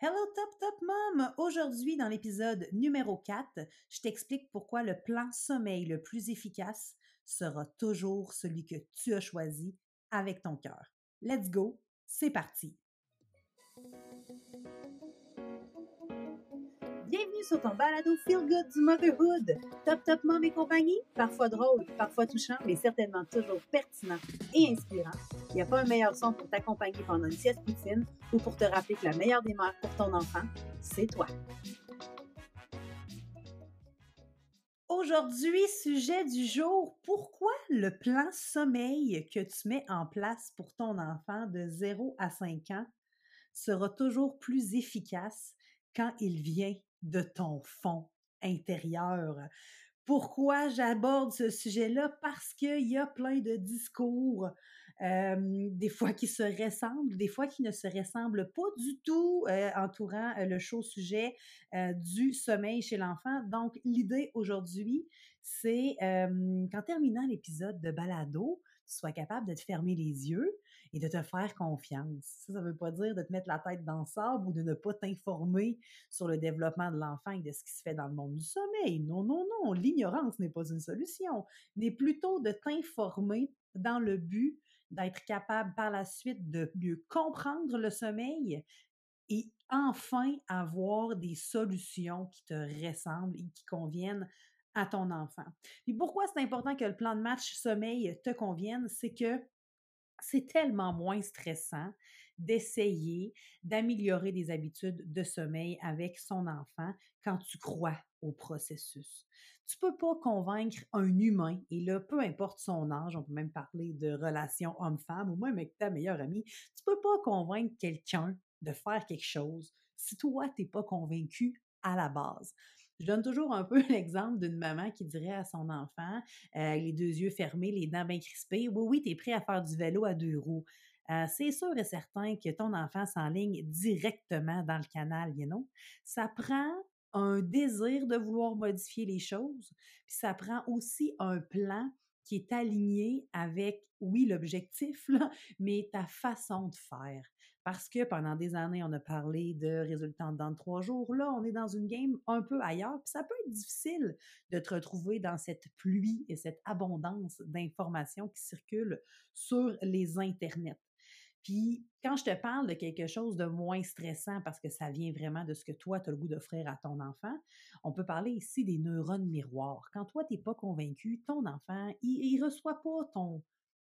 Hello Top Top Mom! Aujourd'hui, dans l'épisode numéro 4, je t'explique pourquoi le plan sommeil le plus efficace sera toujours celui que tu as choisi avec ton cœur. Let's go, c'est parti! Bienvenue sur ton balado Feel Good du Motherhood. Top Top Mom et compagnie, parfois drôle, parfois touchant, mais certainement toujours pertinent et inspirant. Il n'y a pas un meilleur son pour t'accompagner pendant une sieste poutine ou pour te rappeler que la meilleure des pour ton enfant, c'est toi. Aujourd'hui, sujet du jour, pourquoi le plan sommeil que tu mets en place pour ton enfant de 0 à 5 ans sera toujours plus efficace quand il vient de ton fond intérieur. Pourquoi j'aborde ce sujet-là? Parce qu'il y a plein de discours, des fois qui se ressemblent, des fois qui ne se ressemblent pas du tout, entourant le chaud sujet du sommeil chez l'enfant. Donc, l'idée aujourd'hui, c'est qu'en terminant l'épisode de Balado, tu sois capable de te fermer les yeux et de te faire confiance. Ça, ne veut pas dire de te mettre la tête dans le sable ou de ne pas t'informer sur le développement de l'enfant et de ce qui se fait dans le monde du sommeil. Non, non, non, l'ignorance n'est pas une solution, mais plutôt de t'informer dans le but d'être capable par la suite de mieux comprendre le sommeil et enfin avoir des solutions qui te ressemblent et qui conviennent à ton enfant. Et pourquoi c'est important que le plan de match sommeil te convienne, c'est que c'est tellement moins stressant d'essayer d'améliorer des habitudes de sommeil avec son enfant quand tu crois au processus. Tu peux pas convaincre un humain, et là, peu importe son âge, on peut même parler de relation homme-femme ou même avec ta meilleure amie, tu peux pas convaincre quelqu'un de faire quelque chose si toi, tu n'es pas convaincu à la base. Je donne toujours un peu l'exemple d'une maman qui dirait à son enfant, euh, les deux yeux fermés, les dents bien crispées, oui, oui, tu es prêt à faire du vélo à deux roues. Euh, c'est sûr et certain que ton enfant s'enligne directement dans le canal, you know? Ça prend un désir de vouloir modifier les choses, puis ça prend aussi un plan qui est aligné avec, oui, l'objectif, mais ta façon de faire. Parce que pendant des années, on a parlé de résultats dans trois jours. Là, on est dans une game un peu ailleurs. Puis ça peut être difficile de te retrouver dans cette pluie et cette abondance d'informations qui circulent sur les internets. Puis quand je te parle de quelque chose de moins stressant parce que ça vient vraiment de ce que toi, tu as le goût d'offrir à ton enfant, on peut parler ici des neurones miroirs. Quand toi, tu n'es pas convaincu, ton enfant, il ne reçoit pas ton,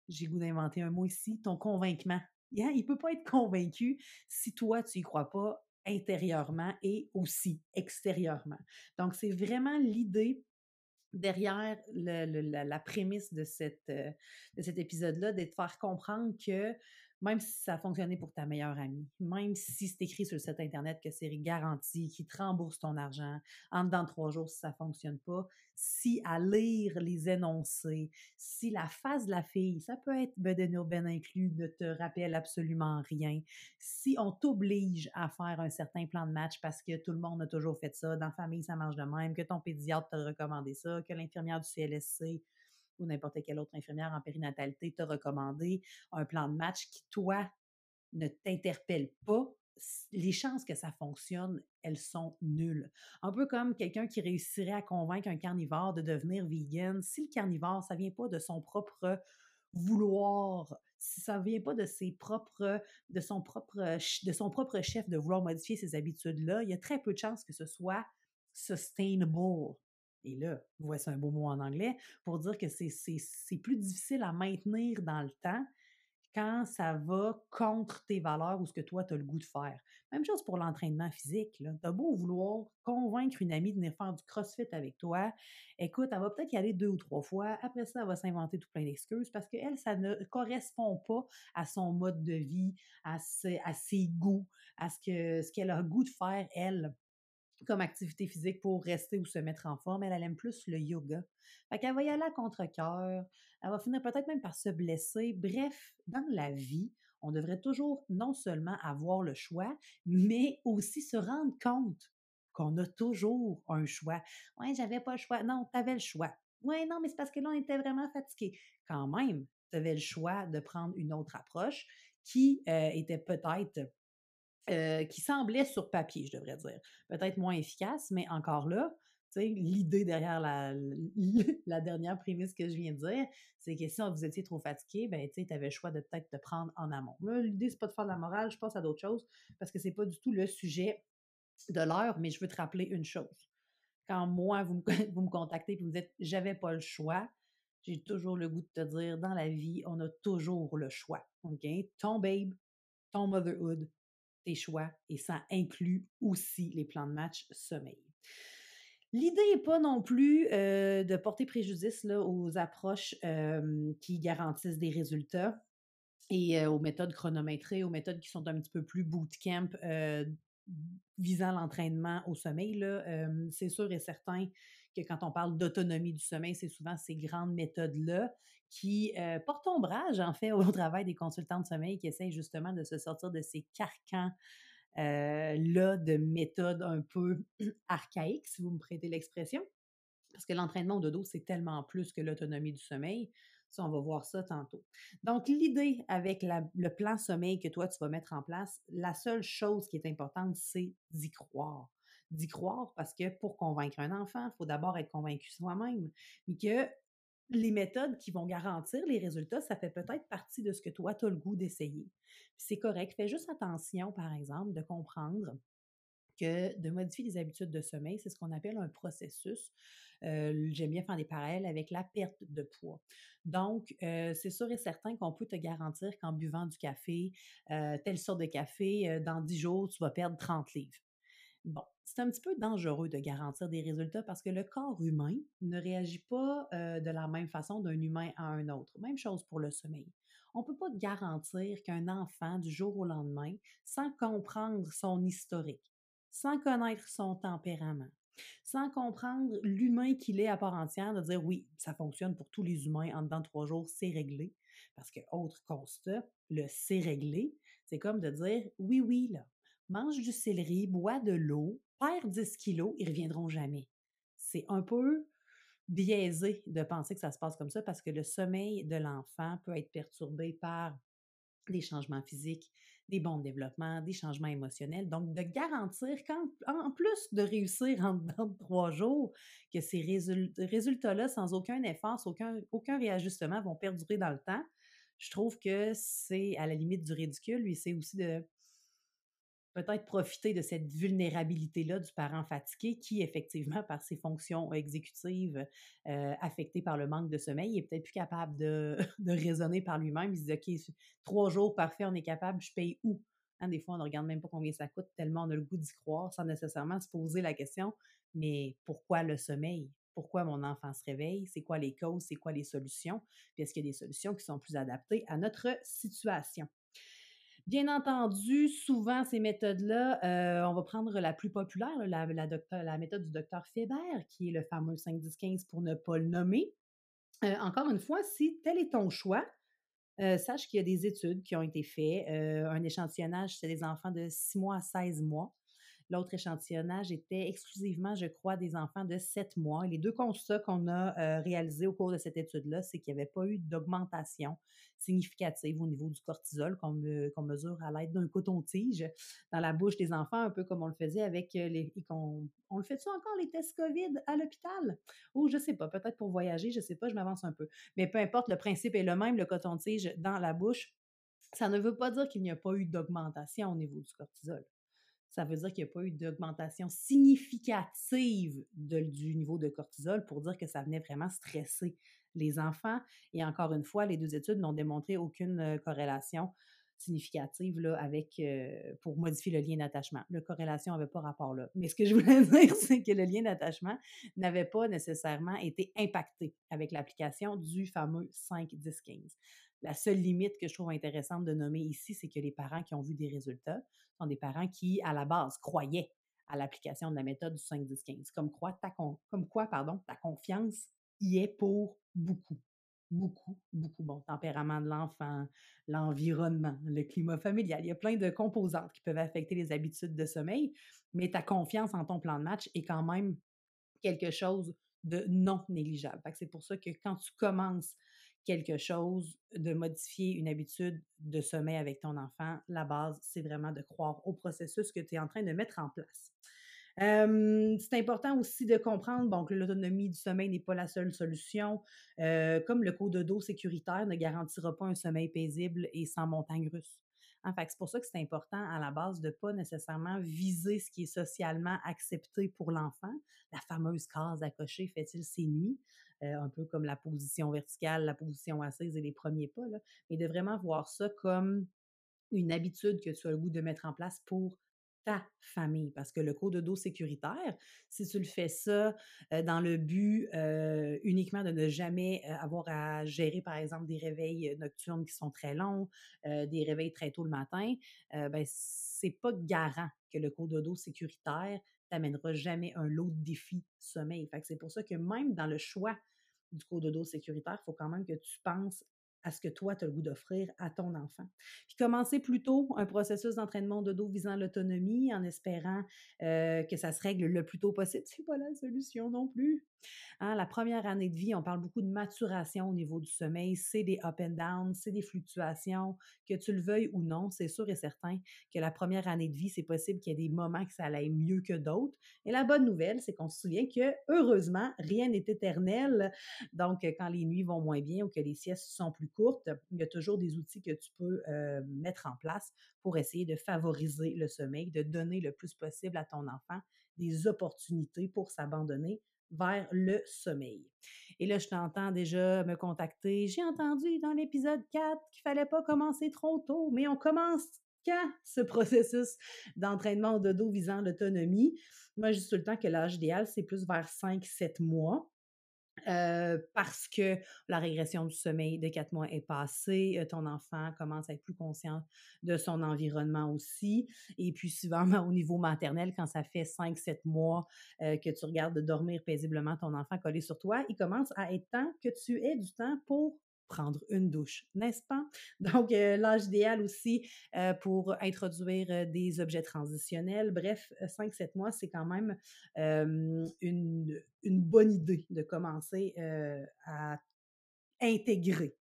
j'ai goût d'inventer un mot ici, ton Il ne peut pas être convaincu si toi, tu n'y crois pas intérieurement et aussi extérieurement. Donc, c'est vraiment l'idée derrière la, prémisse de, euh, de cet épisode-là, d'être faire comprendre que même si ça a fonctionné pour ta meilleure amie, même si c'est écrit sur le site Internet que c'est garanti, qu'il te rembourse ton argent, en dedans trois jours si ça ne fonctionne pas, si à lire les énoncés, si la face de la fille, ça peut être ou ben inclus, ne te rappelle absolument rien, si on t'oblige à faire un certain plan de match parce que tout le monde a toujours fait ça, dans la famille ça marche de même, que ton pédiatre t'a recommandé ça, que l'infirmière du CLSC ou n'importe quelle autre infirmière en périnatalité t'a recommandé un plan de match qui, toi, ne t'interpelle pas, les chances que ça fonctionne, elles sont nulles. Un peu comme quelqu'un qui réussirait à convaincre un carnivore de devenir vegan. Si le carnivore, ça vient pas de son propre vouloir, si ça vient pas de ses propres, de son propre, de son propre chef de vouloir modifier ses habitudes-là, il y a très peu de chances que ce soit sustainable et là, voici un beau mot en anglais, pour dire que c'est plus difficile à maintenir dans le temps quand ça va contre tes valeurs ou ce que toi, tu as le goût de faire. Même chose pour l'entraînement physique. Tu as beau vouloir convaincre une amie de venir faire du crossfit avec toi. Écoute, elle va peut-être y aller deux ou trois fois. Après ça, elle va s'inventer tout plein d'excuses parce qu'elle, ça ne correspond pas à son mode de vie, à ses, goûts, à ce ce qu'elle a le goût de faire, elle comme activité physique pour rester ou se mettre en forme. Elle, aime plus le yoga. Fait qu'elle va y aller à contre-cœur. Elle va finir peut-être même par se blesser. Bref, dans la vie, on devrait toujours non seulement avoir le choix, mais aussi se rendre compte qu'on a toujours un choix. Ouais, j'avais pas le choix. Non, tu avais le choix. Ouais, non, mais c'est parce que là, on était vraiment fatigué. Quand même, tu avais le choix de prendre une autre approche qui euh, était peut-être qui semblait sur papier, je devrais dire. Peut-être moins efficace, mais encore là, l'idée derrière la, dernière prémisse que je viens de dire, c'est que si vous étiez trop fatigué, ben, tu avais le choix de peut-être te prendre en amont. L'idée, c'est pas de faire de la morale, je passe à d'autres choses parce que c'est pas du tout le sujet de l'heure, mais je veux te rappeler une chose. Quand moi, vous me, vous me contactez et vous me dites j'avais pas le choix, j'ai toujours le goût de te dire dans la vie, on a toujours le choix. OK? Ton babe, ton motherhood, tes choix, et ça inclut aussi les plans de match sommeil. L'idée n'est pas non plus de porter préjudice aux approches qui garantissent des résultats et aux méthodes chronométrées, aux méthodes qui sont un petit peu plus bootcamp visant l'entraînement au sommeil. C'est sûr et certain que quand on parle d'autonomie du sommeil, c'est souvent ces grandes méthodes-là qui portent ombrage, en fait, au travail des consultants de sommeil qui essayent justement de se sortir de ces carcans là de méthodes un peu archaïques, si vous me prêtez l'expression. Parce que l'entraînement de dos, c'est tellement plus que l'autonomie du sommeil. Ça, on va voir ça tantôt. Donc, l'idée avec le plan sommeil que toi, tu vas mettre en place, la seule chose qui est importante, c'est d'y croire. D'y croire parce que pour convaincre un enfant, il faut d'abord être convaincu soi-même. Mais que les méthodes qui vont garantir les résultats, ça fait peut-être partie de ce que toi, tu as le goût d'essayer. C'est correct. Fais juste attention, par exemple, de comprendre que de modifier les habitudes de sommeil, c'est ce qu'on appelle un processus. Euh, j'aime bien faire des parallèles avec la perte de poids. Donc, euh, c'est sûr et certain qu'on peut te garantir qu'en buvant du café, euh, telle sorte de café, dans 10 jours, tu vas perdre 30 livres. Bon, c'est un petit peu dangereux de garantir des résultats parce que le corps humain ne réagit pas de la même façon d'un humain à un autre. Même chose pour le sommeil. On ne peut pas garantir qu'un enfant, du jour au lendemain, sans comprendre son historique, sans connaître son tempérament, sans comprendre l'humain qu'il est à part entière, de dire oui, ça fonctionne pour tous les humains, en dedans de trois jours, c'est réglé. Parce que, autre constat, le c'est réglé, c'est comme de dire oui, oui, là, mange du céleri, bois de l'eau, perds 10 kilos, ils reviendront jamais. C'est un peu biaisé de penser que ça se passe comme ça parce que le sommeil de l'enfant peut être perturbé par des changements physiques, des bons développements, des changements émotionnels. Donc, de garantir qu'en plus de réussir en de trois jours, que ces résultats-là, sans aucun effort, sans aucun, aucun réajustement, vont perdurer dans le temps, je trouve que c'est à la limite du ridicule. Lui, c'est aussi de peut-être profiter de cette vulnérabilité-là du parent fatigué qui, effectivement, par ses fonctions exécutives euh, affectées par le manque de sommeil, est peut-être plus capable de, raisonner par lui-même. Il se dit, OK, trois jours, parfait, on est capable, je paye où? Hein, des fois, on ne regarde même pas combien ça coûte, tellement on a le goût d'y croire sans nécessairement se poser la question, mais pourquoi le sommeil? Pourquoi mon enfant se réveille? C'est quoi les causes? C'est quoi les solutions? Puis est-ce qu'il y a des solutions qui sont plus adaptées à notre situation? Bien entendu, souvent, ces méthodes-là, euh, on va prendre la plus populaire, la, la, méthode du docteur Fébert, qui est le fameux 5-10-15 pour ne pas le nommer. Euh, encore une fois, si tel est ton choix, euh, sache qu'il y a des études qui ont été faites. un échantillonnage, c'est des enfants de 6 mois à 16 mois. L'autre échantillonnage était exclusivement, je crois, des enfants de 7 mois. les deux constats qu'on a euh, réalisés au cours de cette étude-là, c'est qu'il n'y avait pas eu d'augmentation significative au niveau du cortisol qu'on mesure à l'aide d'un coton-tige dans la bouche des enfants, un peu comme on le faisait avec euh, les... On, on le fait ça encore, les tests COVID à l'hôpital? Ou je ne sais pas, peut-être pour voyager, je ne sais pas, je m'avance un peu. Mais peu importe, le principe est le même, le coton-tige dans la bouche. Ça ne veut pas dire qu'il n'y a pas eu d'augmentation au niveau du cortisol ça veut dire qu'il n'y a pas eu d'augmentation significative du niveau de cortisol pour dire que ça venait vraiment stresser les enfants. Et encore une fois, les deux études n'ont démontré aucune euh, corrélation significative là, avec, euh, pour modifier le lien d'attachement. La corrélation n'avait pas rapport là. Mais ce que je voulais dire, c'est que le lien d'attachement n'avait pas nécessairement été impacté avec l'application du fameux 5-10-15. La seule limite que je trouve intéressante de nommer ici, c'est que les parents qui ont vu des résultats sont des parents qui, à la base, croyaient à l'application de la méthode du 5-10-15. Comme, quoi, ta comme quoi pardon, ta confiance y est pour beaucoup. Beaucoup, beaucoup. Bon, tempérament de l'enfant, l'environnement, le climat familial. Il y a plein de composantes qui peuvent affecter les habitudes de sommeil, mais ta confiance en ton plan de match est quand même quelque chose de non négligeable. C'est pour ça que quand tu commences quelque chose, de modifier une habitude de sommeil avec ton enfant, la base, c'est vraiment de croire au processus que tu es en train de mettre en place. c'est important aussi de comprendre que l'autonomie du sommeil n'est pas la seule solution. comme le code de dos sécuritaire ne garantira pas un sommeil paisible et sans montagne russe. Fait, c'est pour ça que c'est important à la base de ne pas nécessairement viser ce qui est socialement accepté pour l'enfant. La fameuse case à cocher, fait-il ses nuits? Euh, un peu comme la position verticale, la position assise et les premiers pas, là, mais de vraiment voir ça comme une habitude que tu as le goût de mettre en place pour ta famille. Parce que le code de dos sécuritaire, si tu le fais ça dans le but uniquement de ne jamais avoir à gérer, par exemple, des réveils nocturnes qui sont très longs, des réveils très tôt le matin, ben, c'est pas garant que le code de dos sécuritaire t'amènera jamais un lot de défis sommeil. Fait c'est pour ça que même dans le choix du code de dos sécuritaire, il faut quand même que tu penses à ce que toi, tu as le goût d'offrir à ton enfant. Puis commencer plutôt un processus d'entraînement de dos visant l'autonomie en espérant que ça se règle le plus tôt possible. C'est pas la solution non plus. Hein, la première année de vie, on parle beaucoup de maturation au niveau du sommeil. C'est des up and down, c'est des fluctuations. Que tu le veuilles ou non, c'est sûr et certain que la première année de vie, c'est possible qu'il y ait des moments que ça aille mieux que d'autres. Et la bonne nouvelle, c'est qu'on se souvient que, heureusement, rien n'est éternel. Donc, quand les nuits vont moins bien ou que les siestes sont plus courtes, il y a toujours des outils que tu peux euh, mettre en place pour essayer de favoriser le sommeil, de donner le plus possible à ton enfant des opportunités pour s'abandonner vers le sommeil. Et là, je t'entends déjà me contacter. J'ai entendu dans l'épisode 4 qu'il fallait pas commencer trop tôt, mais on commence quand ce processus d'entraînement de dos visant l'autonomie? Moi, je dis tout le temps que l'âge idéal, c'est plus vers 5-7 mois. Euh, parce que la régression du sommeil de quatre mois est passée, euh, ton enfant commence à être plus conscient de son environnement aussi. Et puis souvent au niveau maternel, quand ça fait cinq, sept mois euh, que tu regardes de dormir paisiblement ton enfant collé sur toi, il commence à être temps que tu aies du temps pour prendre une douche, n'est-ce pas? Donc, euh, l'âge idéal aussi euh, pour introduire euh, des objets transitionnels. Bref, 5-7 mois, c'est quand même une, une, bonne idée de commencer à intégrer.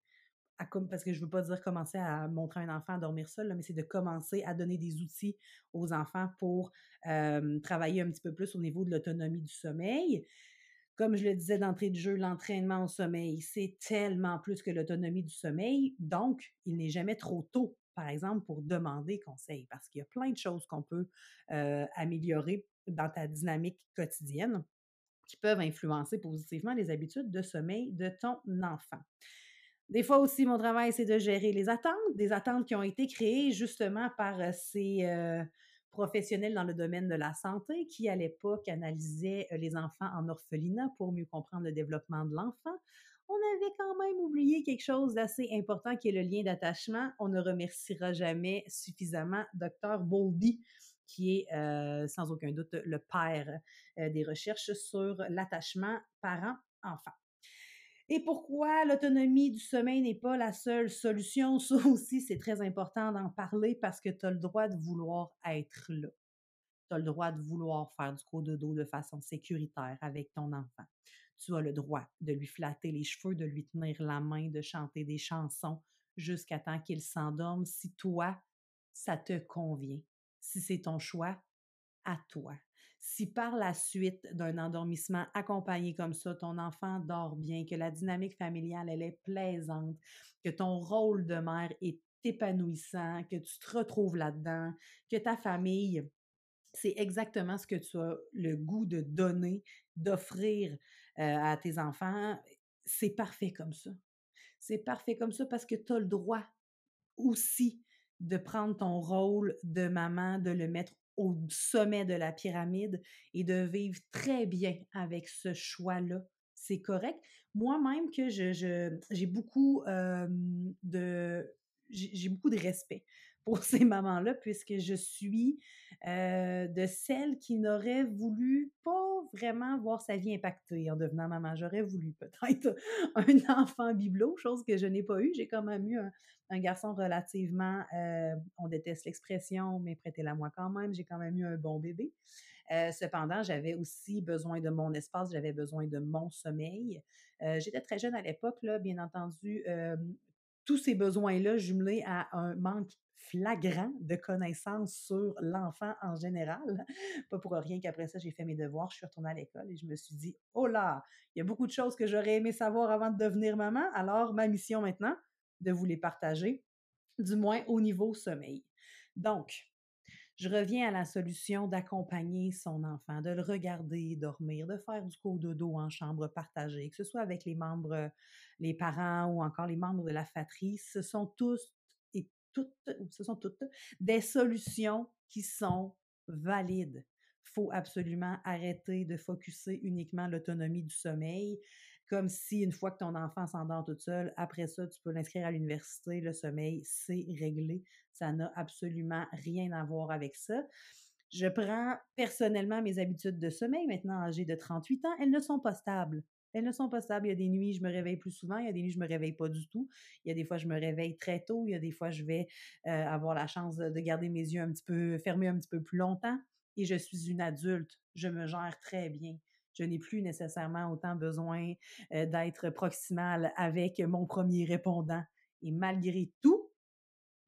Parce que je ne veux pas dire commencer à montrer un enfant à dormir seul, mais c'est de commencer à donner des outils aux enfants pour travailler un petit peu plus au niveau de l'autonomie du sommeil. Comme je le disais d'entrée de jeu, l'entraînement au sommeil, c'est tellement plus que l'autonomie du sommeil. Donc, il n'est jamais trop tôt, par exemple, pour demander conseil, parce qu'il y a plein de choses qu'on peut euh, améliorer dans ta dynamique quotidienne qui peuvent influencer positivement les habitudes de sommeil de ton enfant. Des fois aussi, mon travail, c'est de gérer les attentes, des attentes qui ont été créées justement par euh, ces, euh, professionnels dans le domaine de la santé qui, à l'époque, analysait euh, les enfants en orphelinat pour mieux comprendre le développement de l'enfant. On avait quand même oublié quelque chose d'assez important qui est le lien d'attachement. On ne remerciera jamais suffisamment Dr. Bowlby, qui est euh, sans aucun doute le père euh, des recherches sur l'attachement parent-enfant. Et pourquoi l'autonomie du sommeil n'est pas la seule solution? Ça aussi, c'est très important d'en parler parce que tu as le droit de vouloir être là. Tu as le droit de vouloir faire du dos de façon sécuritaire avec ton enfant. Tu as le droit de lui flatter les cheveux, de lui tenir la main, de chanter des chansons jusqu'à temps qu'il s'endorme si toi, ça te convient. Si c'est ton choix, à toi. Si par la suite d'un endormissement accompagné comme ça, ton enfant dort bien, que la dynamique familiale, elle est plaisante, que ton rôle de mère est épanouissant, que tu te retrouves là-dedans, que ta famille, c'est exactement ce que tu as le goût de donner, d'offrir euh, à tes enfants, c'est parfait comme ça. C'est parfait comme ça parce que tu as le droit aussi de prendre ton rôle de maman, de le mettre au sommet de la pyramide et de vivre très bien avec ce choix-là. C'est correct. Moi-même que je, j'ai beaucoup de j'ai beaucoup de respect pour ces mamans-là, puisque je suis de celles qui n'auraient voulu pas vraiment voir sa vie impactée en devenant maman. J'aurais voulu peut-être un enfant bibelot, chose que je n'ai pas eu. J'ai quand même eu un, garçon relativement, on déteste l'expression, mais prêtez-la moi quand même, j'ai quand même eu un bon bébé. cependant, j'avais aussi besoin de mon espace, j'avais besoin de mon sommeil. J'étais très jeune à l'époque, bien entendu. tous ces besoins-là jumelés à un manque flagrant de connaissances sur l'enfant en général. Pas pour rien qu'après ça, j'ai fait mes devoirs, je suis retournée à l'école et je me suis dit, oh là, il y a beaucoup de choses que j'aurais aimé savoir avant de devenir maman. Alors, ma mission maintenant, de vous les partager, du moins au niveau sommeil. Donc, je reviens à la solution d'accompagner son enfant, de le regarder dormir, de faire du cododo en chambre partagée, que ce soit avec les membres, les parents ou encore les membres de la fratrie. Ce sont tous toutes, ce sont toutes des solutions qui sont valides. Il faut absolument arrêter de focuser uniquement l'autonomie du sommeil, comme si une fois que ton enfant s'endort toute seule, après ça, tu peux l'inscrire à l'université, le sommeil, c'est réglé. Ça n'a absolument rien à voir avec ça. Je prends personnellement mes habitudes de sommeil, maintenant âgées de 38 ans, elles ne sont pas stables. Elles ne sont pas stables. Il y a des nuits, je me réveille plus souvent. Il y a des nuits, je me réveille pas du tout. Il y a des fois, je me réveille très tôt. Il y a des fois, je vais euh, avoir la chance de, garder mes yeux un petit peu fermés un petit peu plus longtemps. Et je suis une adulte. Je me gère très bien. Je n'ai plus nécessairement autant besoin euh, d'être proximal avec mon premier répondant. Et malgré tout,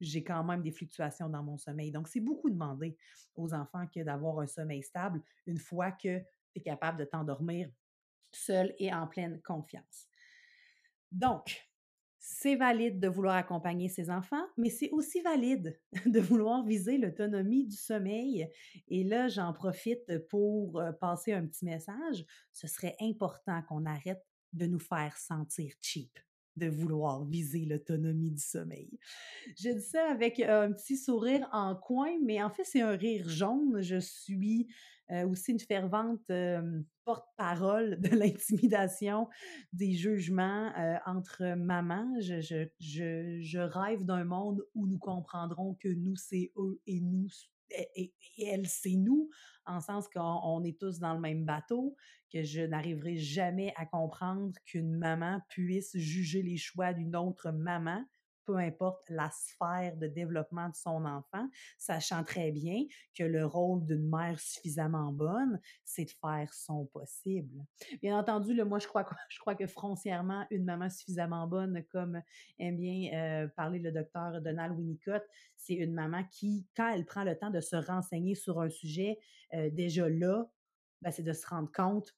j'ai quand même des fluctuations dans mon sommeil. Donc, c'est beaucoup demandé aux enfants que d'avoir un sommeil stable une fois que tu es capable de t'endormir seul et en pleine confiance. Donc, c'est valide de vouloir accompagner ses enfants, mais c'est aussi valide de vouloir viser l'autonomie du sommeil. Et là, j'en profite pour euh, passer un petit message. Ce serait important qu'on arrête de nous faire sentir cheap de vouloir viser l'autonomie du sommeil. Je dis ça avec un petit sourire en coin, mais en fait, c'est un rire jaune. Je suis euh, aussi une fervente porte-parole de l'intimidation, des jugements entre mamans. Je, rêve d'un monde où nous comprendrons que nous, c'est eux et nous, et, elle, c'est nous, en sens qu'on est tous dans le même bateau, que je n'arriverai jamais à comprendre qu'une maman puisse juger les choix d'une autre maman peu importe la sphère de développement de son enfant, sachant très bien que le rôle d'une mère suffisamment bonne, c'est de faire son possible. Bien entendu, moi, je crois, que frontièrement, une maman suffisamment bonne, comme aime bien euh, parler le docteur Donald Winnicott, c'est une maman qui, quand elle prend le temps de se renseigner sur un sujet, euh, déjà là, ben, c'est de se rendre compte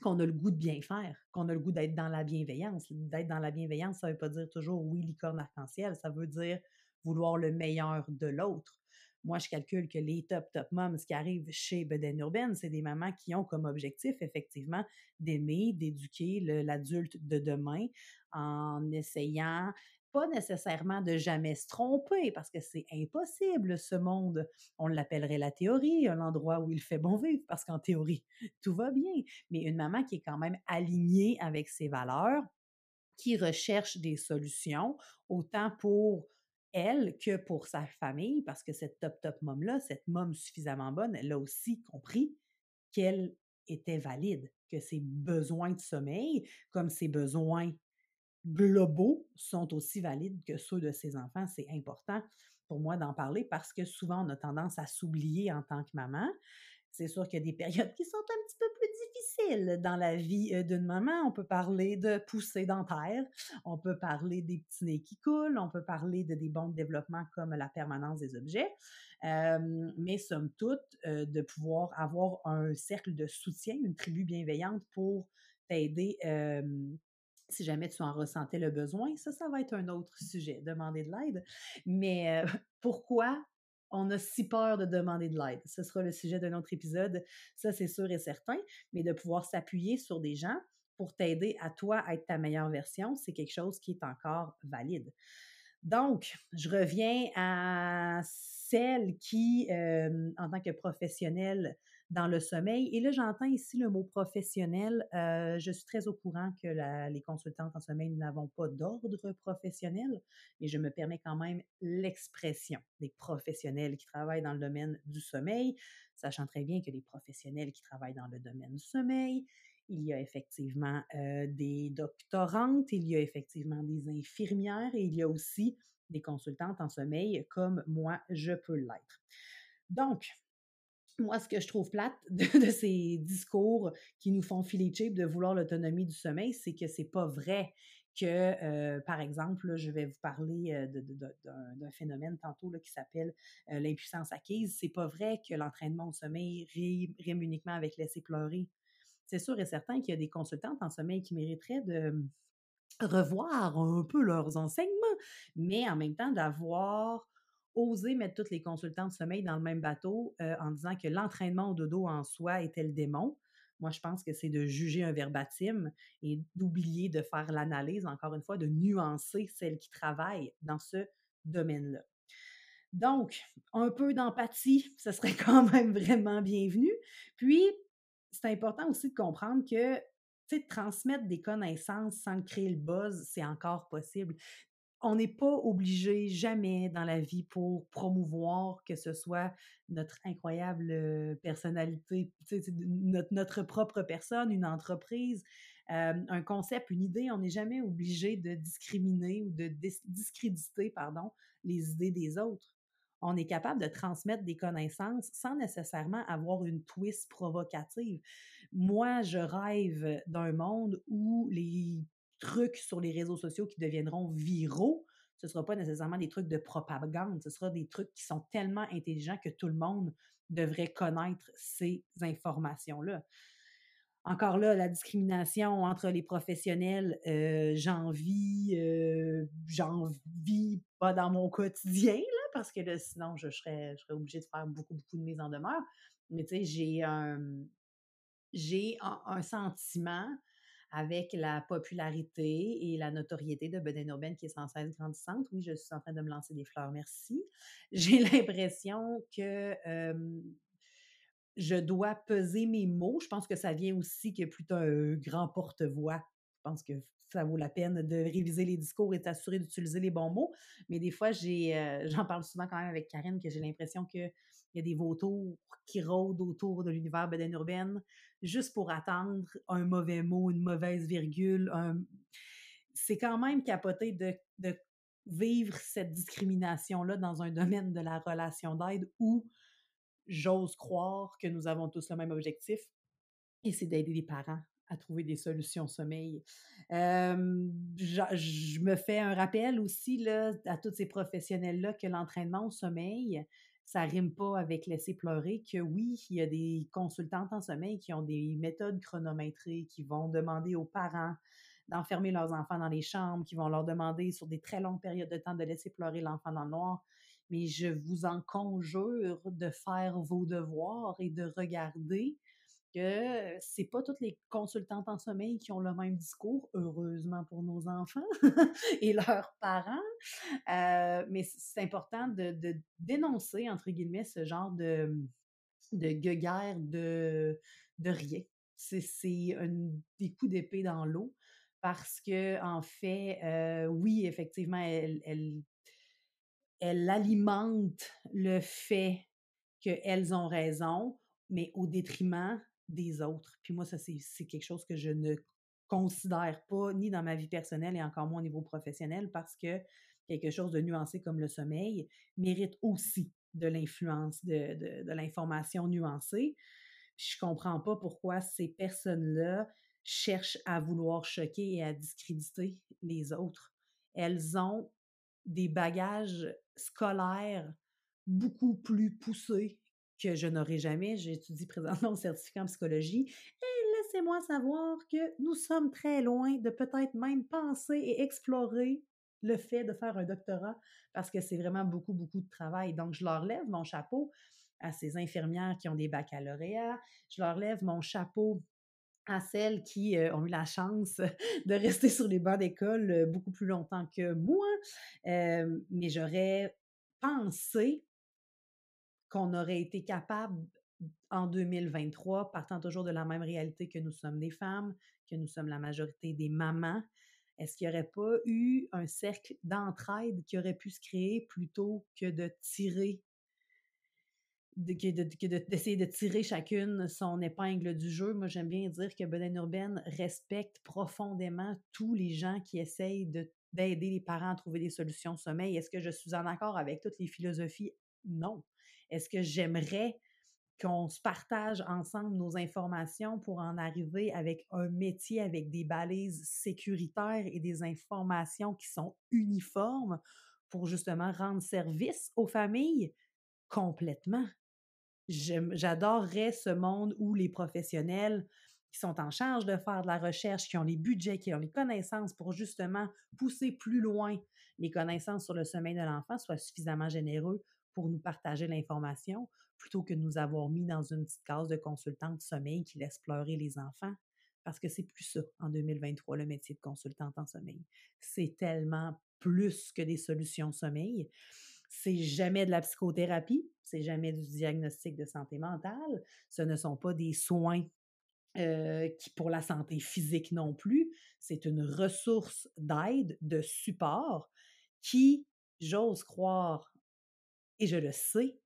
qu'on a le goût de bien faire, qu'on a le goût d'être dans la bienveillance. D'être dans la bienveillance, ça ne veut pas dire toujours oui, licorne arc-en-ciel, ça veut dire vouloir le meilleur de l'autre. Moi, je calcule que les top, top moms qui arrivent chez Beden Urbaine, c'est des mamans qui ont comme objectif, effectivement, d'aimer, d'éduquer l'adulte de demain en essayant pas nécessairement de jamais se tromper, parce que c'est impossible, ce monde. On l'appellerait la théorie, un endroit où il fait bon vivre, parce qu'en théorie, tout va bien. Mais une maman qui est quand même alignée avec ses valeurs, qui recherche des solutions, autant pour elle que pour sa famille, parce que cette top top mom-là, cette mom suffisamment bonne, elle a aussi compris qu'elle était valide, que ses besoins de sommeil, comme ses besoins globaux sont aussi valides que ceux de ses enfants. C'est important pour moi d'en parler parce que souvent on a tendance à s'oublier en tant que maman. C'est sûr qu'il y a des périodes qui sont un petit peu plus difficiles dans la vie euh, d'une maman. On peut parler de poussée dentaire, on peut parler des petits nez qui coulent, on peut parler de des bons développements comme la permanence des objets. mais somme toute, euh, de pouvoir avoir un cercle de soutien, une tribu bienveillante pour t'aider si jamais tu en ressentais le besoin, ça, ça va être un autre sujet, demander de l'aide. Mais pourquoi on a si peur de demander de l'aide? Ce sera le sujet d'un autre épisode, ça c'est sûr et certain, mais de pouvoir s'appuyer sur des gens pour t'aider à toi à être ta meilleure version, c'est quelque chose qui est encore valide. Donc, je reviens à celle qui, en tant que professionnelle, dans le sommeil. Et là, j'entends ici le mot professionnel. Euh, je suis très au courant que les consultantes en sommeil n'avons pas d'ordre professionnel, mais je me permets quand même l'expression des professionnels qui travaillent dans le domaine du sommeil, sachant très bien que les professionnels qui travaillent dans le domaine du sommeil, il y a effectivement euh, des doctorantes, il y a effectivement des infirmières et il y a aussi des consultantes en sommeil comme moi, je peux l'être. Donc, moi, ce que je trouve plate de, ces discours qui nous font filer cheap de vouloir l'autonomie du sommeil, c'est que c'est pas vrai que, euh, par exemple, je vais vous parler euh, d'un phénomène tantôt là, qui s'appelle euh, l'impuissance acquise. C'est pas vrai que l'entraînement au sommeil rime, uniquement avec laisser pleurer. C'est sûr et certain qu'il y a des consultantes en sommeil qui mériteraient de revoir un peu leurs enseignements, mais en même temps d'avoir osé mettre toutes les consultants de sommeil dans le même bateau en disant que l'entraînement au dodo en soi était le démon. Moi, je pense que c'est de juger un verbatim et d'oublier de faire l'analyse, encore une fois, de nuancer celles qui travaillent dans ce domaine-là. Donc, un peu d'empathie, ce serait quand même vraiment bienvenu. Puis, c'est important aussi de comprendre que transmettre des connaissances sans créer le buzz, c'est encore possible on n'est pas obligé jamais dans la vie pour promouvoir que ce soit notre incroyable personnalité, notre, notre propre personne, une entreprise, un concept, une idée. On n'est jamais obligé de discriminer ou de discréditer pardon, les idées des autres. On est capable de transmettre des connaissances sans nécessairement avoir une twist provocative. Moi, je rêve d'un monde où les trucs sur les réseaux sociaux qui deviendront viraux, ce ne sera pas nécessairement des trucs de propagande, ce sera des trucs qui sont tellement intelligents que tout le monde devrait connaître ces informations-là. Encore là, la discrimination entre les professionnels, euh, j'en vis, euh, j'en vis pas dans mon quotidien, là, parce que sinon, je serais, je serais obligée de faire beaucoup, beaucoup de mise en demeure. Mais tu sais, j'ai un, j'ai un sentiment avec la popularité et la notoriété de Beden Urbaine qui est sans cesse grandissante. Oui, je suis en train de me lancer des fleurs, merci. J'ai l'impression que je dois peser mes mots. Je pense que ça vient aussi que plutôt un grand porte-voix. Je pense que ça vaut la peine de réviser les discours et de s'assurer d'utiliser les bons mots. Mais des fois, euh, j'en parle souvent quand même avec Karine, que j'ai l'impression qu'il y a des vautours qui rôdent autour de l'univers Beden urbaine juste pour attendre un mauvais mot, une mauvaise virgule. C'est quand même capoté de, vivre cette discrimination-là dans un domaine de la relation d'aide où j'ose croire que nous avons tous le même objectif, et c'est d'aider les parents à trouver des solutions sommeil. je, me fais un rappel aussi là, à tous ces professionnels-là que l'entraînement au sommeil, ça rime pas avec laisser pleurer, que oui, il y a des consultantes en sommeil qui ont des méthodes chronométrées, qui vont demander aux parents d'enfermer leurs enfants dans les chambres, qui vont leur demander sur des très longues périodes de temps de laisser pleurer l'enfant dans le noir. Mais je vous en conjure de faire vos devoirs et de regarder que c'est pas toutes les consultantes en sommeil qui ont le même discours, heureusement pour nos enfants et leurs parents. Euh, mais c'est important de, dénoncer, entre guillemets, ce genre de, de guerre de, de rien. C'est des coups d'épée dans l'eau parce que, en fait, euh, oui, effectivement, elle, elle, elle alimente le fait qu'elles ont raison, mais au détriment des autres. Puis moi, ça, c'est quelque chose que je ne considère pas ni dans ma vie personnelle et encore moins au niveau professionnel parce que quelque chose de nuancé comme le sommeil mérite aussi de l'influence, de, de, l'information nuancée. Puis je comprends pas pourquoi ces personnes-là cherchent à vouloir choquer et à discréditer les autres. Elles ont des bagages scolaires beaucoup plus poussés que je n'aurai jamais. J'étudie présentement au certificat en psychologie. Et laissez-moi savoir que nous sommes très loin de peut-être même penser et explorer le fait de faire un doctorat parce que c'est vraiment beaucoup, beaucoup de travail. Donc, je leur lève mon chapeau à ces infirmières qui ont des baccalauréats. Je leur lève mon chapeau à celles qui euh, ont eu la chance de rester sur les bancs d'école euh, beaucoup plus longtemps que moi. Euh, mais j'aurais pensé qu'on aurait été capable en 2023, partant toujours de la même réalité que nous sommes des femmes, que nous sommes la majorité des mamans, est-ce qu'il n'y aurait pas eu un cercle d'entraide qui aurait pu se créer plutôt que de tirer, d'essayer de, tirer chacune son épingle du jeu? Moi, j'aime bien dire que Beden Urbaine respecte profondément tous les gens qui essayent d'aider les parents à trouver des solutions sommeil. Est-ce que je suis en accord avec toutes les philosophies? Non. Est-ce que j'aimerais qu'on se partage ensemble nos informations pour en arriver avec un métier avec des balises sécuritaires et des informations qui sont uniformes pour justement rendre service aux familles? Complètement. J'adorerais ce monde où les professionnels qui sont en charge de faire de la recherche, qui ont les budgets, qui ont les connaissances pour justement pousser plus loin les connaissances sur le sommeil de l'enfant, soient suffisamment généreux pour nous partager l'information plutôt que de nous avoir mis dans une petite case de consultante de sommeil qui laisse pleurer les enfants. Parce que c'est plus ça en 2023, le métier de consultante en sommeil. C'est tellement plus que des solutions sommeil. C'est jamais de la psychothérapie, c'est jamais du diagnostic de santé mentale, ce ne sont pas des soins euh, qui pour la santé physique non plus. C'est une ressource d'aide, de support qui, j'ose croire, et je le sais,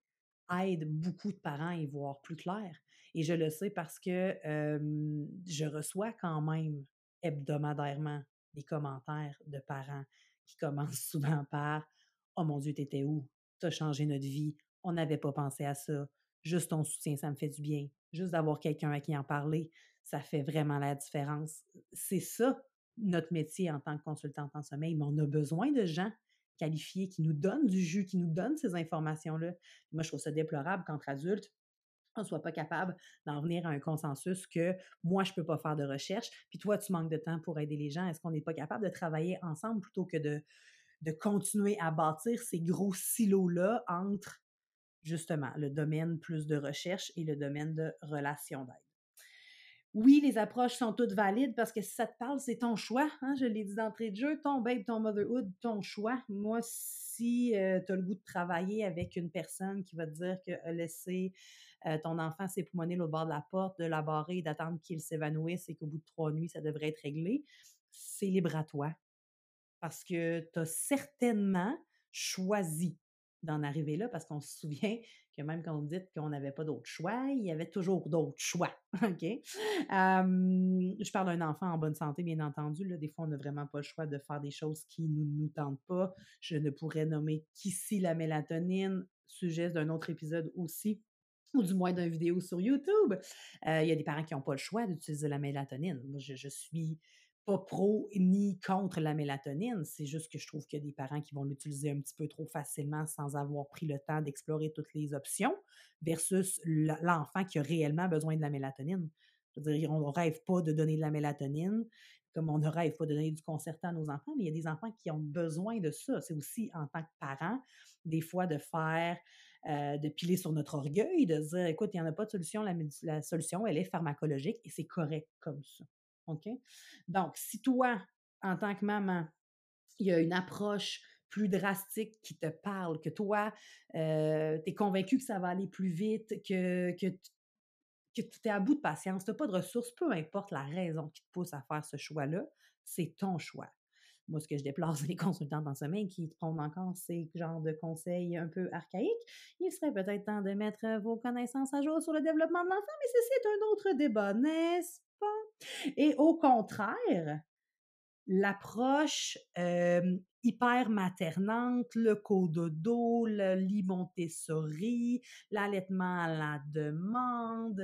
aide beaucoup de parents à y voir plus clair. Et je le sais parce que je reçois quand même hebdomadairement des commentaires de parents qui commencent souvent par Oh mon Dieu, t'étais où? T'as changé notre vie. On n'avait pas pensé à ça. Juste ton soutien, ça me fait du bien. Juste d'avoir quelqu'un à qui en parler, ça fait vraiment la différence. C'est ça, notre métier en tant que consultante en sommeil, mais on a besoin de gens qualifiés qui nous donnent du jus, qui nous donnent ces informations-là. Moi, je trouve ça déplorable qu'entre adultes, on ne soit pas capable d'en venir à un consensus que moi, je ne peux pas faire de recherche, puis toi, tu manques de temps pour aider les gens. Est-ce qu'on n'est pas capable de travailler ensemble plutôt que de, de continuer à bâtir ces gros silos-là entre justement le domaine plus de recherche et le domaine de relation d'aide? Oui, les approches sont toutes valides parce que si ça te parle, c'est ton choix. Hein, je l'ai dit d'entrée de jeu, ton babe, ton motherhood, ton choix. Moi, si euh, tu as le goût de travailler avec une personne qui va te dire que laisser euh, ton enfant s'époumoner au bord de la porte, de la barrer, d'attendre qu'il s'évanouisse et qu'au bout de trois nuits, ça devrait être réglé, c'est libre à toi. Parce que tu as certainement choisi d'en arriver là parce qu'on se souvient que même quand on dit qu'on n'avait pas d'autre choix, il y avait toujours d'autres choix. OK? je parle d'un enfant en bonne santé, bien entendu. Là, des fois, on n'a vraiment pas le choix de faire des choses qui ne nous, nous tentent pas. Je ne pourrais nommer qu'ici la mélatonine, sujet d'un autre épisode aussi ou du moins d'une vidéo sur YouTube. Euh, il y a des parents qui n'ont pas le choix d'utiliser la mélatonine. Moi, je suis pas pro ni contre la mélatonine. C'est juste que je trouve qu'il y a des parents qui vont l'utiliser un petit peu trop facilement sans avoir pris le temps d'explorer toutes les options versus l'enfant qui a réellement besoin de la mélatonine. Je veux dire, on ne rêve pas de donner de la mélatonine, comme on ne rêve pas de donner du concertant à nos enfants, mais il y a des enfants qui ont besoin de ça. C'est aussi, en tant que parent, des fois de faire, euh, de piler sur notre orgueil, de dire, écoute, il n'y en a pas de solution, la solution, elle est pharmacologique et c'est correct comme ça. OK? Donc, si toi, en tant que maman, il y a une approche plus drastique qui te parle, que toi, euh, tu es convaincu que ça va aller plus vite, que, que, tu es à bout de patience, tu n'as pas de ressources, peu importe la raison qui te pousse à faire ce choix-là, c'est ton choix. Moi, ce que je déplore, c'est les consultants en sommeil qui prennent encore ces genres de conseils un peu archaïques. Il serait peut-être temps de mettre vos connaissances à jour sur le développement de l'enfant, mais c'est un autre débat, n'est-ce et au contraire, l'approche hyper maternante, le cododo, le lit Montessori, l'allaitement à la demande.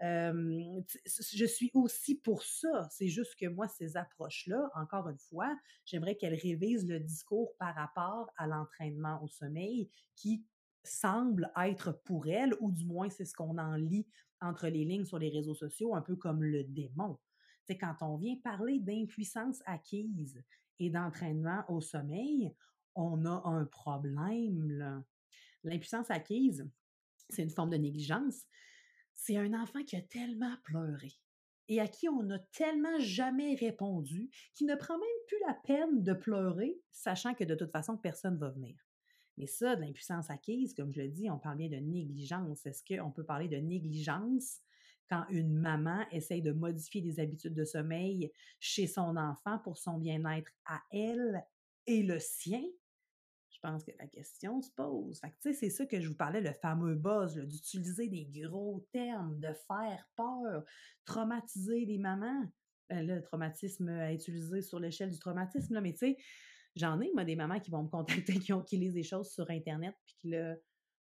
je suis aussi pour ça. C'est juste que moi, ces approches-là, encore une fois, j'aimerais qu'elles révisent le discours par rapport à l'entraînement au sommeil qui semble être pour elles, ou du moins c'est ce qu'on en lit entre les lignes sur les réseaux sociaux, un peu comme le démon. C'est quand on vient parler d'impuissance acquise et d'entraînement au sommeil, on a un problème. L'impuissance acquise, c'est une forme de négligence. C'est un enfant qui a tellement pleuré et à qui on n'a tellement jamais répondu qu'il ne prend même plus la peine de pleurer, sachant que de toute façon, personne ne va venir. Mais ça, de l'impuissance acquise, comme je le dis, on parle bien de négligence. Est-ce qu'on peut parler de négligence quand une maman essaye de modifier des habitudes de sommeil chez son enfant pour son bien-être à elle et le sien? Je pense que la question se pose. c'est ça que je vous parlais, le fameux buzz, d'utiliser des gros termes, de faire peur, traumatiser les mamans. Ben le traumatisme à utiliser sur l'échelle du traumatisme, mais tu sais, J'en ai, moi, des mamans qui vont me contacter, qui, ont, qui lisent des choses sur Internet, puis qui le.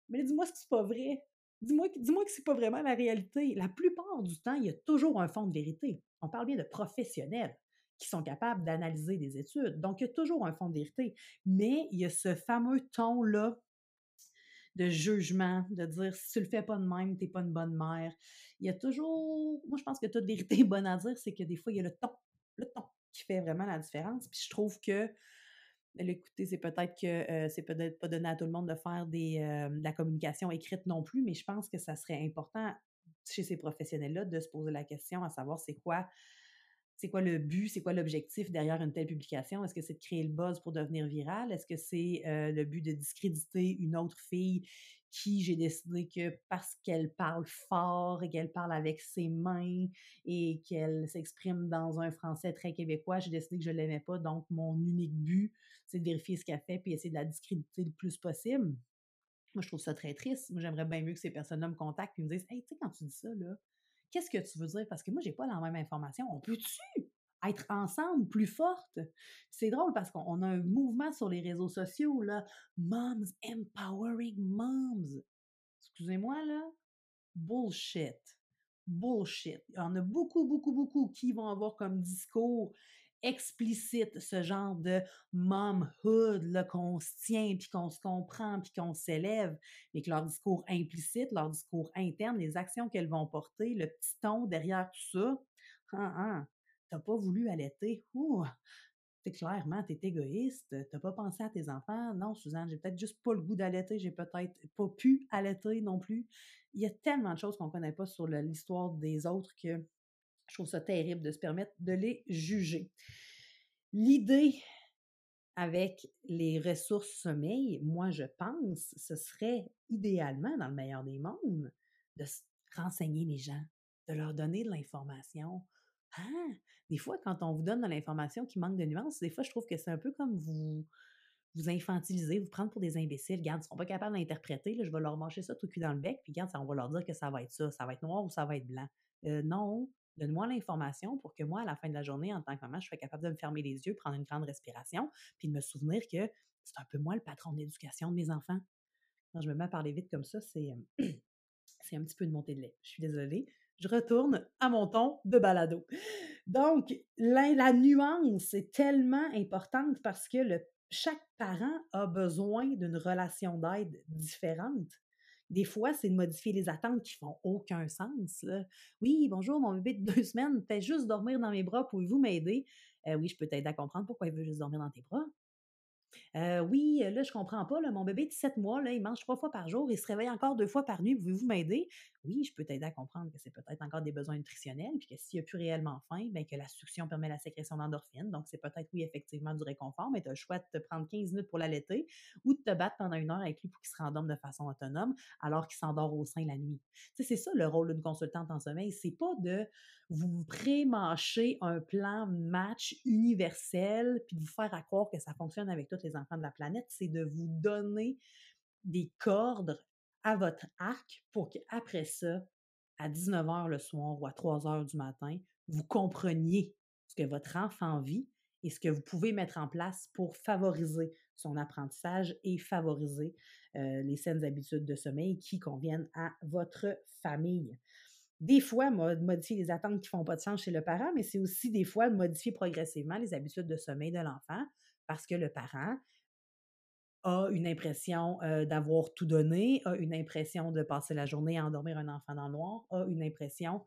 Mais dis-moi ce que c'est pas vrai. Dis-moi dis que c'est pas vraiment la réalité. La plupart du temps, il y a toujours un fond de vérité. On parle bien de professionnels qui sont capables d'analyser des études. Donc, il y a toujours un fond de vérité. Mais il y a ce fameux ton-là de jugement, de dire si tu le fais pas de même, tu n'es pas une bonne mère. Il y a toujours, moi je pense que toute vérité bonne à dire, c'est que des fois il y a le ton, le ton qui fait vraiment la différence. Puis je trouve que Écoutez, c'est peut-être que euh, c'est peut-être pas donné à tout le monde de faire des, euh, de la communication écrite non plus, mais je pense que ça serait important chez ces professionnels-là de se poser la question à savoir c'est quoi c'est quoi le but, c'est quoi l'objectif derrière une telle publication? Est-ce que c'est de créer le buzz pour devenir viral? Est-ce que c'est euh, le but de discréditer une autre fille qui j'ai décidé que parce qu'elle parle fort et qu'elle parle avec ses mains et qu'elle s'exprime dans un français très québécois, j'ai décidé que je l'aimais pas. Donc, mon unique but, c'est de vérifier ce qu'elle fait puis essayer de la discréditer le plus possible. Moi, je trouve ça très triste. Moi, j'aimerais bien mieux que ces personnes-là me contactent et me disent Hey, tu sais, quand tu dis ça, là, Qu'est-ce que tu veux dire? Parce que moi, j'ai pas la même information. On peut-tu être ensemble plus forte? C'est drôle parce qu'on a un mouvement sur les réseaux sociaux, là. Moms empowering moms. Excusez-moi, là. Bullshit. Bullshit. Il y en a beaucoup, beaucoup, beaucoup qui vont avoir comme discours explicite ce genre de momhood qu'on se tient, puis qu'on se comprend, puis qu'on s'élève, mais que leur discours implicite, leur discours interne, les actions qu'elles vont porter, le petit ton derrière tout ça, ah, ah, t'as pas voulu allaiter, ouh, t'es clairement, t'es égoïste, t'as pas pensé à tes enfants, non, Suzanne, j'ai peut-être juste pas le goût d'allaiter, j'ai peut-être pas pu allaiter non plus. Il y a tellement de choses qu'on connaît pas sur l'histoire des autres que je trouve ça terrible de se permettre de les juger. L'idée avec les ressources sommeil, moi, je pense, ce serait idéalement, dans le meilleur des mondes, de renseigner les gens, de leur donner de l'information. Ah, des fois, quand on vous donne de l'information qui manque de nuances, des fois, je trouve que c'est un peu comme vous vous infantiliser, vous prendre pour des imbéciles. Regarde, ils ne sont pas capables d'interpréter. Je vais leur manger ça tout cul dans le bec, puis regarde, on va leur dire que ça va être ça, ça va être noir ou ça va être blanc. Euh, non, Donne-moi l'information pour que moi, à la fin de la journée, en tant que maman, je sois capable de me fermer les yeux, prendre une grande respiration, puis de me souvenir que c'est un peu moi le patron d'éducation de mes enfants. Quand je me mets à parler vite comme ça, c'est, c'est un petit peu de montée de lait. Je suis désolée. Je retourne à mon ton de balado. Donc, la, nuance est tellement importante parce que chaque parent a besoin d'une relation d'aide différente. Des fois, c'est de modifier les attentes qui font aucun sens. Oui, bonjour, mon bébé de deux semaines fait juste dormir dans mes bras, pouvez-vous m'aider? Euh, oui, je peux t'aider à comprendre pourquoi il veut juste dormir dans tes bras. Euh, oui, là, je comprends pas. Mon bébé de 7 mois, il mange trois fois par jour, il se réveille encore deux fois par nuit. Pouvez-vous m'aider? Oui, je peux t'aider à comprendre que c'est peut-être encore des besoins nutritionnels, puis que s'il a plus réellement faim, bien que la succion permet la sécrétion d'endorphines. Donc, c'est peut-être, oui, effectivement, du réconfort, mais tu as le choix de te prendre 15 minutes pour l'allaiter ou de te battre pendant une heure avec lui pour qu'il se rendorme de façon autonome alors qu'il s'endort au sein la nuit. C'est ça le rôle d'une consultante en sommeil. C'est pas de vous pré-mâcher un plan match universel puis de vous faire à croire que ça fonctionne avec tous les enfants de la planète. C'est de vous donner des cordes à votre arc pour qu'après ça, à 19h le soir ou à 3h du matin, vous compreniez ce que votre enfant vit et ce que vous pouvez mettre en place pour favoriser son apprentissage et favoriser euh, les saines habitudes de sommeil qui conviennent à votre famille. Des fois, modifier les attentes qui ne font pas de sens chez le parent, mais c'est aussi des fois de modifier progressivement les habitudes de sommeil de l'enfant parce que le parent a une impression d'avoir tout donné, a une impression de passer la journée à endormir un enfant dans le noir, a une impression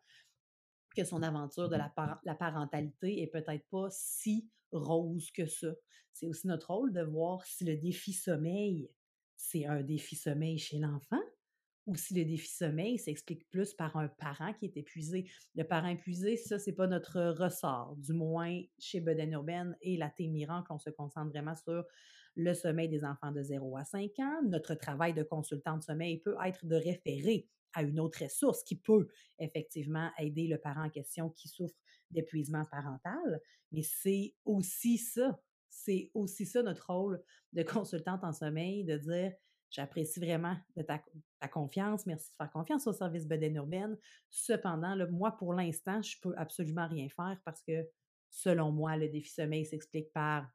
que son aventure de la, la parentalité est peut-être pas si rose que ça. C'est aussi notre rôle de voir si le défi sommeil, c'est un défi sommeil chez l'enfant ou si le défi sommeil s'explique plus par un parent qui est épuisé. Le parent épuisé, ça, c'est pas notre ressort, du moins chez Beden Urbaine et la Témiran, qu'on se concentre vraiment sur le sommeil des enfants de 0 à 5 ans. Notre travail de consultant de sommeil peut être de référer à une autre ressource qui peut effectivement aider le parent en question qui souffre d'épuisement parental, mais c'est aussi ça, c'est aussi ça notre rôle de consultante en sommeil, de dire J'apprécie vraiment de ta, confiance. Merci de faire confiance au service Beden Urbaine. Cependant, moi, pour l'instant, je peux absolument rien faire parce que, selon moi, le défi sommeil s'explique par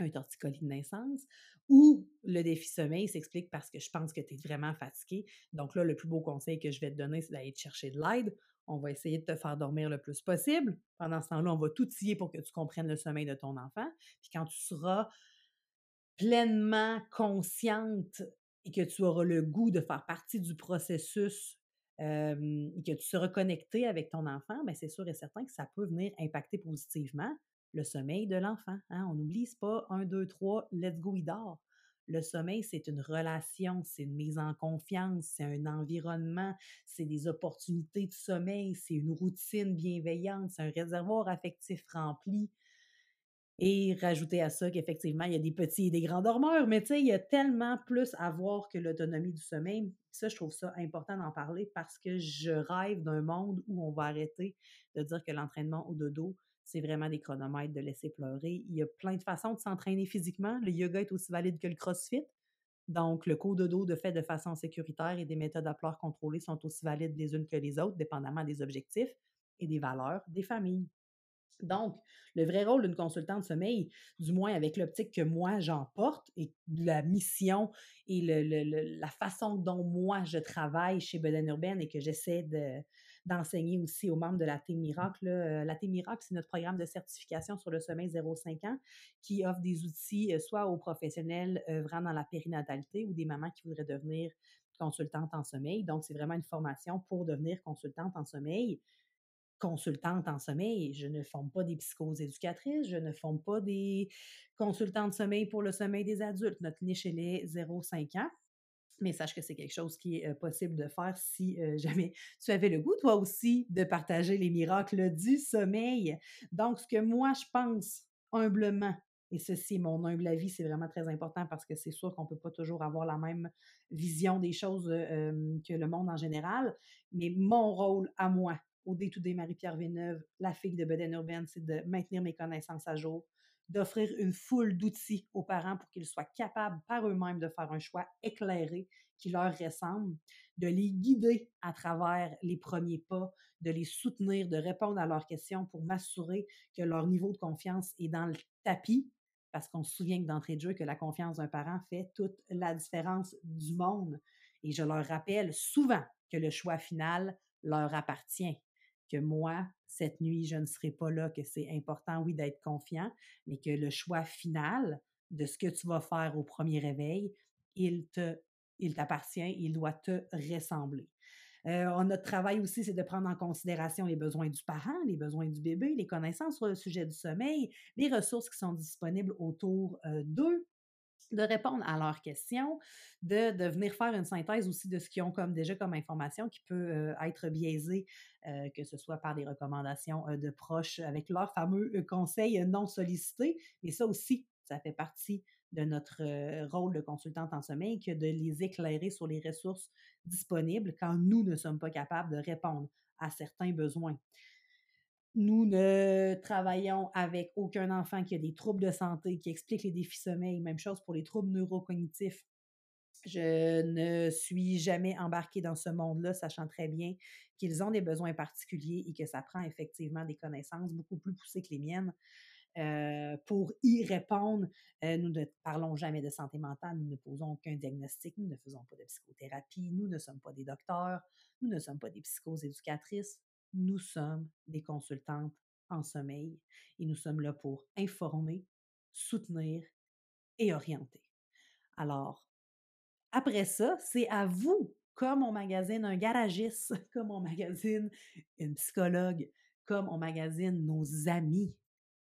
un torticolis de naissance, ou le défi sommeil s'explique parce que je pense que tu es vraiment fatigué. Donc là, le plus beau conseil que je vais te donner, c'est d'aller te chercher de l'aide. On va essayer de te faire dormir le plus possible. Pendant ce temps-là, on va tout tiller pour que tu comprennes le sommeil de ton enfant. Puis quand tu seras pleinement consciente et que tu auras le goût de faire partie du processus et que tu seras connecté avec ton enfant, bien, c'est sûr et certain que ça peut venir impacter positivement le sommeil de l'enfant. Hein. On n'oublie, pas un, deux, trois, let's go, il dort. Le sommeil, c'est une relation, c'est une mise en confiance, c'est un environnement, c'est des opportunités de sommeil, c'est une routine bienveillante, c'est un réservoir affectif rempli. Et rajouter à ça qu'effectivement, il y a des petits et des grands dormeurs, mais tu sais, il y a tellement plus à voir que l'autonomie du sommeil. Ça, je trouve ça important d'en parler parce que je rêve d'un monde où on va arrêter de dire que l'entraînement au dodo, c'est vraiment des chronomètres de laisser pleurer. Il y a plein de façons de s'entraîner physiquement. Le yoga est aussi valide que le crossfit. Donc, le cours de dos de fait de façon sécuritaire et des méthodes à pleurs contrôlées sont aussi valides les unes que les autres, dépendamment des objectifs et des valeurs des familles. Donc, le vrai rôle d'une consultante sommeil, du moins avec l'optique que moi j'emporte et la mission et la façon dont moi je travaille chez Beden Urbaine et que j'essaie d'enseigner aussi aux membres de la Team Miracle. Euh, la Team Miracle, c'est notre programme de certification sur le sommeil 0-5 ans qui offre des outils euh, soit aux professionnels œuvrant dans la périnatalité ou des mamans qui voudraient devenir consultantes en sommeil. Donc, c'est vraiment une formation pour devenir consultante en sommeil consultante en sommeil. Je ne forme pas des psychoses éducatrices, je ne forme pas des consultants de sommeil pour le sommeil des adultes. Notre niche, elle est 0-5 ans. Mais sache que c'est quelque chose qui est possible de faire si jamais tu avais le goût, toi aussi, de partager les miracles du sommeil. Donc, ce que moi, je pense humblement, et ceci, mon humble avis, c'est vraiment très important parce que c'est sûr qu'on ne peut pas toujours avoir la même vision des choses que le monde en général. Mais mon rôle à moi, au Day-to-Day Marie-Pierre Villeneuve, la fille de Beden Urbaine, c'est de maintenir mes connaissances à jour, d'offrir une foule d'outils aux parents pour qu'ils soient capables par eux-mêmes de faire un choix éclairé qui leur ressemble, de les guider à travers les premiers pas, de les soutenir, de répondre à leurs questions pour m'assurer que leur niveau de confiance est dans le tapis, parce qu'on se souvient que d'entrée de jeu que la confiance d'un parent fait toute la différence du monde. Et je leur rappelle souvent que le choix final leur appartient que moi, cette nuit, je ne serai pas là, que c'est important, oui, d'être confiant, mais que le choix final de ce que tu vas faire au premier réveil, il te, il t'appartient, il doit te ressembler. Euh, notre travail aussi, c'est de prendre en considération les besoins du parent, les besoins du bébé, les connaissances sur le sujet du sommeil, les ressources qui sont disponibles autour euh, d'eux, de répondre à leurs questions, de, de, venir faire une synthèse aussi de ce qu'ils ont comme déjà comme information qui peut euh, être biaisée, euh, que ce soit par des recommandations euh, de proches avec leurs fameux conseils non sollicités. Mais ça aussi, ça fait partie de notre rôle de consultante en sommeil que de les éclairer sur les ressources disponibles quand nous ne sommes pas capables de répondre à certains besoins. Nous ne travaillons avec aucun enfant qui a des troubles de santé, qui explique les défis sommeil. Même chose pour les troubles neurocognitifs. Je ne suis jamais embarquée dans ce monde-là, sachant très bien qu'ils ont des besoins particuliers et que ça prend effectivement des connaissances beaucoup plus poussées que les miennes. Euh, pour y répondre, euh, nous ne parlons jamais de santé mentale, nous ne posons aucun diagnostic, nous ne faisons pas de psychothérapie, nous ne sommes pas des docteurs, nous ne sommes pas des psychoses éducatrices, nous sommes des consultantes en sommeil et nous sommes là pour informer, soutenir et orienter. Alors, après ça, c'est à vous, comme on magazine un garagiste, comme on magazine une psychologue, comme on magazine nos amis.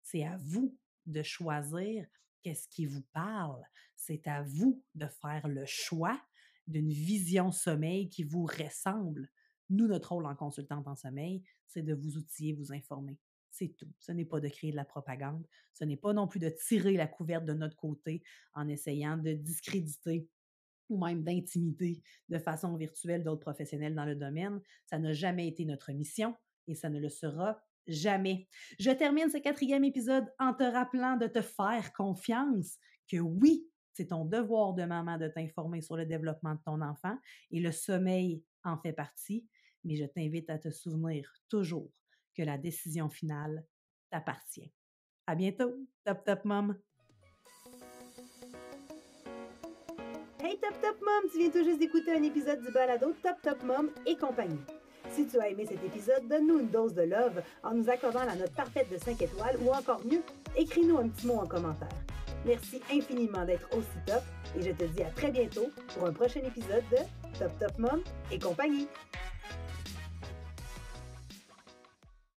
C'est à vous de choisir qu'est-ce qui vous parle. C'est à vous de faire le choix d'une vision sommeil qui vous ressemble. Nous, notre rôle en consultante en sommeil, c'est de vous outiller, vous informer. C'est tout. Ce n'est pas de créer de la propagande. Ce n'est pas non plus de tirer la couverte de notre côté en essayant de discréditer ou même d'intimider de façon virtuelle d'autres professionnels dans le domaine. Ça n'a jamais été notre mission et ça ne le sera jamais. Je termine ce quatrième épisode en te rappelant de te faire confiance, que oui, c'est ton devoir de maman de t'informer sur le développement de ton enfant et le sommeil en fait partie mais je t'invite à te souvenir toujours que la décision finale t'appartient. À bientôt, Top Top Mom! Hey Top Top Mom, tu viens tout juste d'écouter un épisode du balado Top Top Mom et compagnie. Si tu as aimé cet épisode, donne-nous une dose de love en nous accordant la note parfaite de 5 étoiles ou encore mieux, écris-nous un petit mot en commentaire. Merci infiniment d'être aussi top et je te dis à très bientôt pour un prochain épisode de Top Top Mom et compagnie.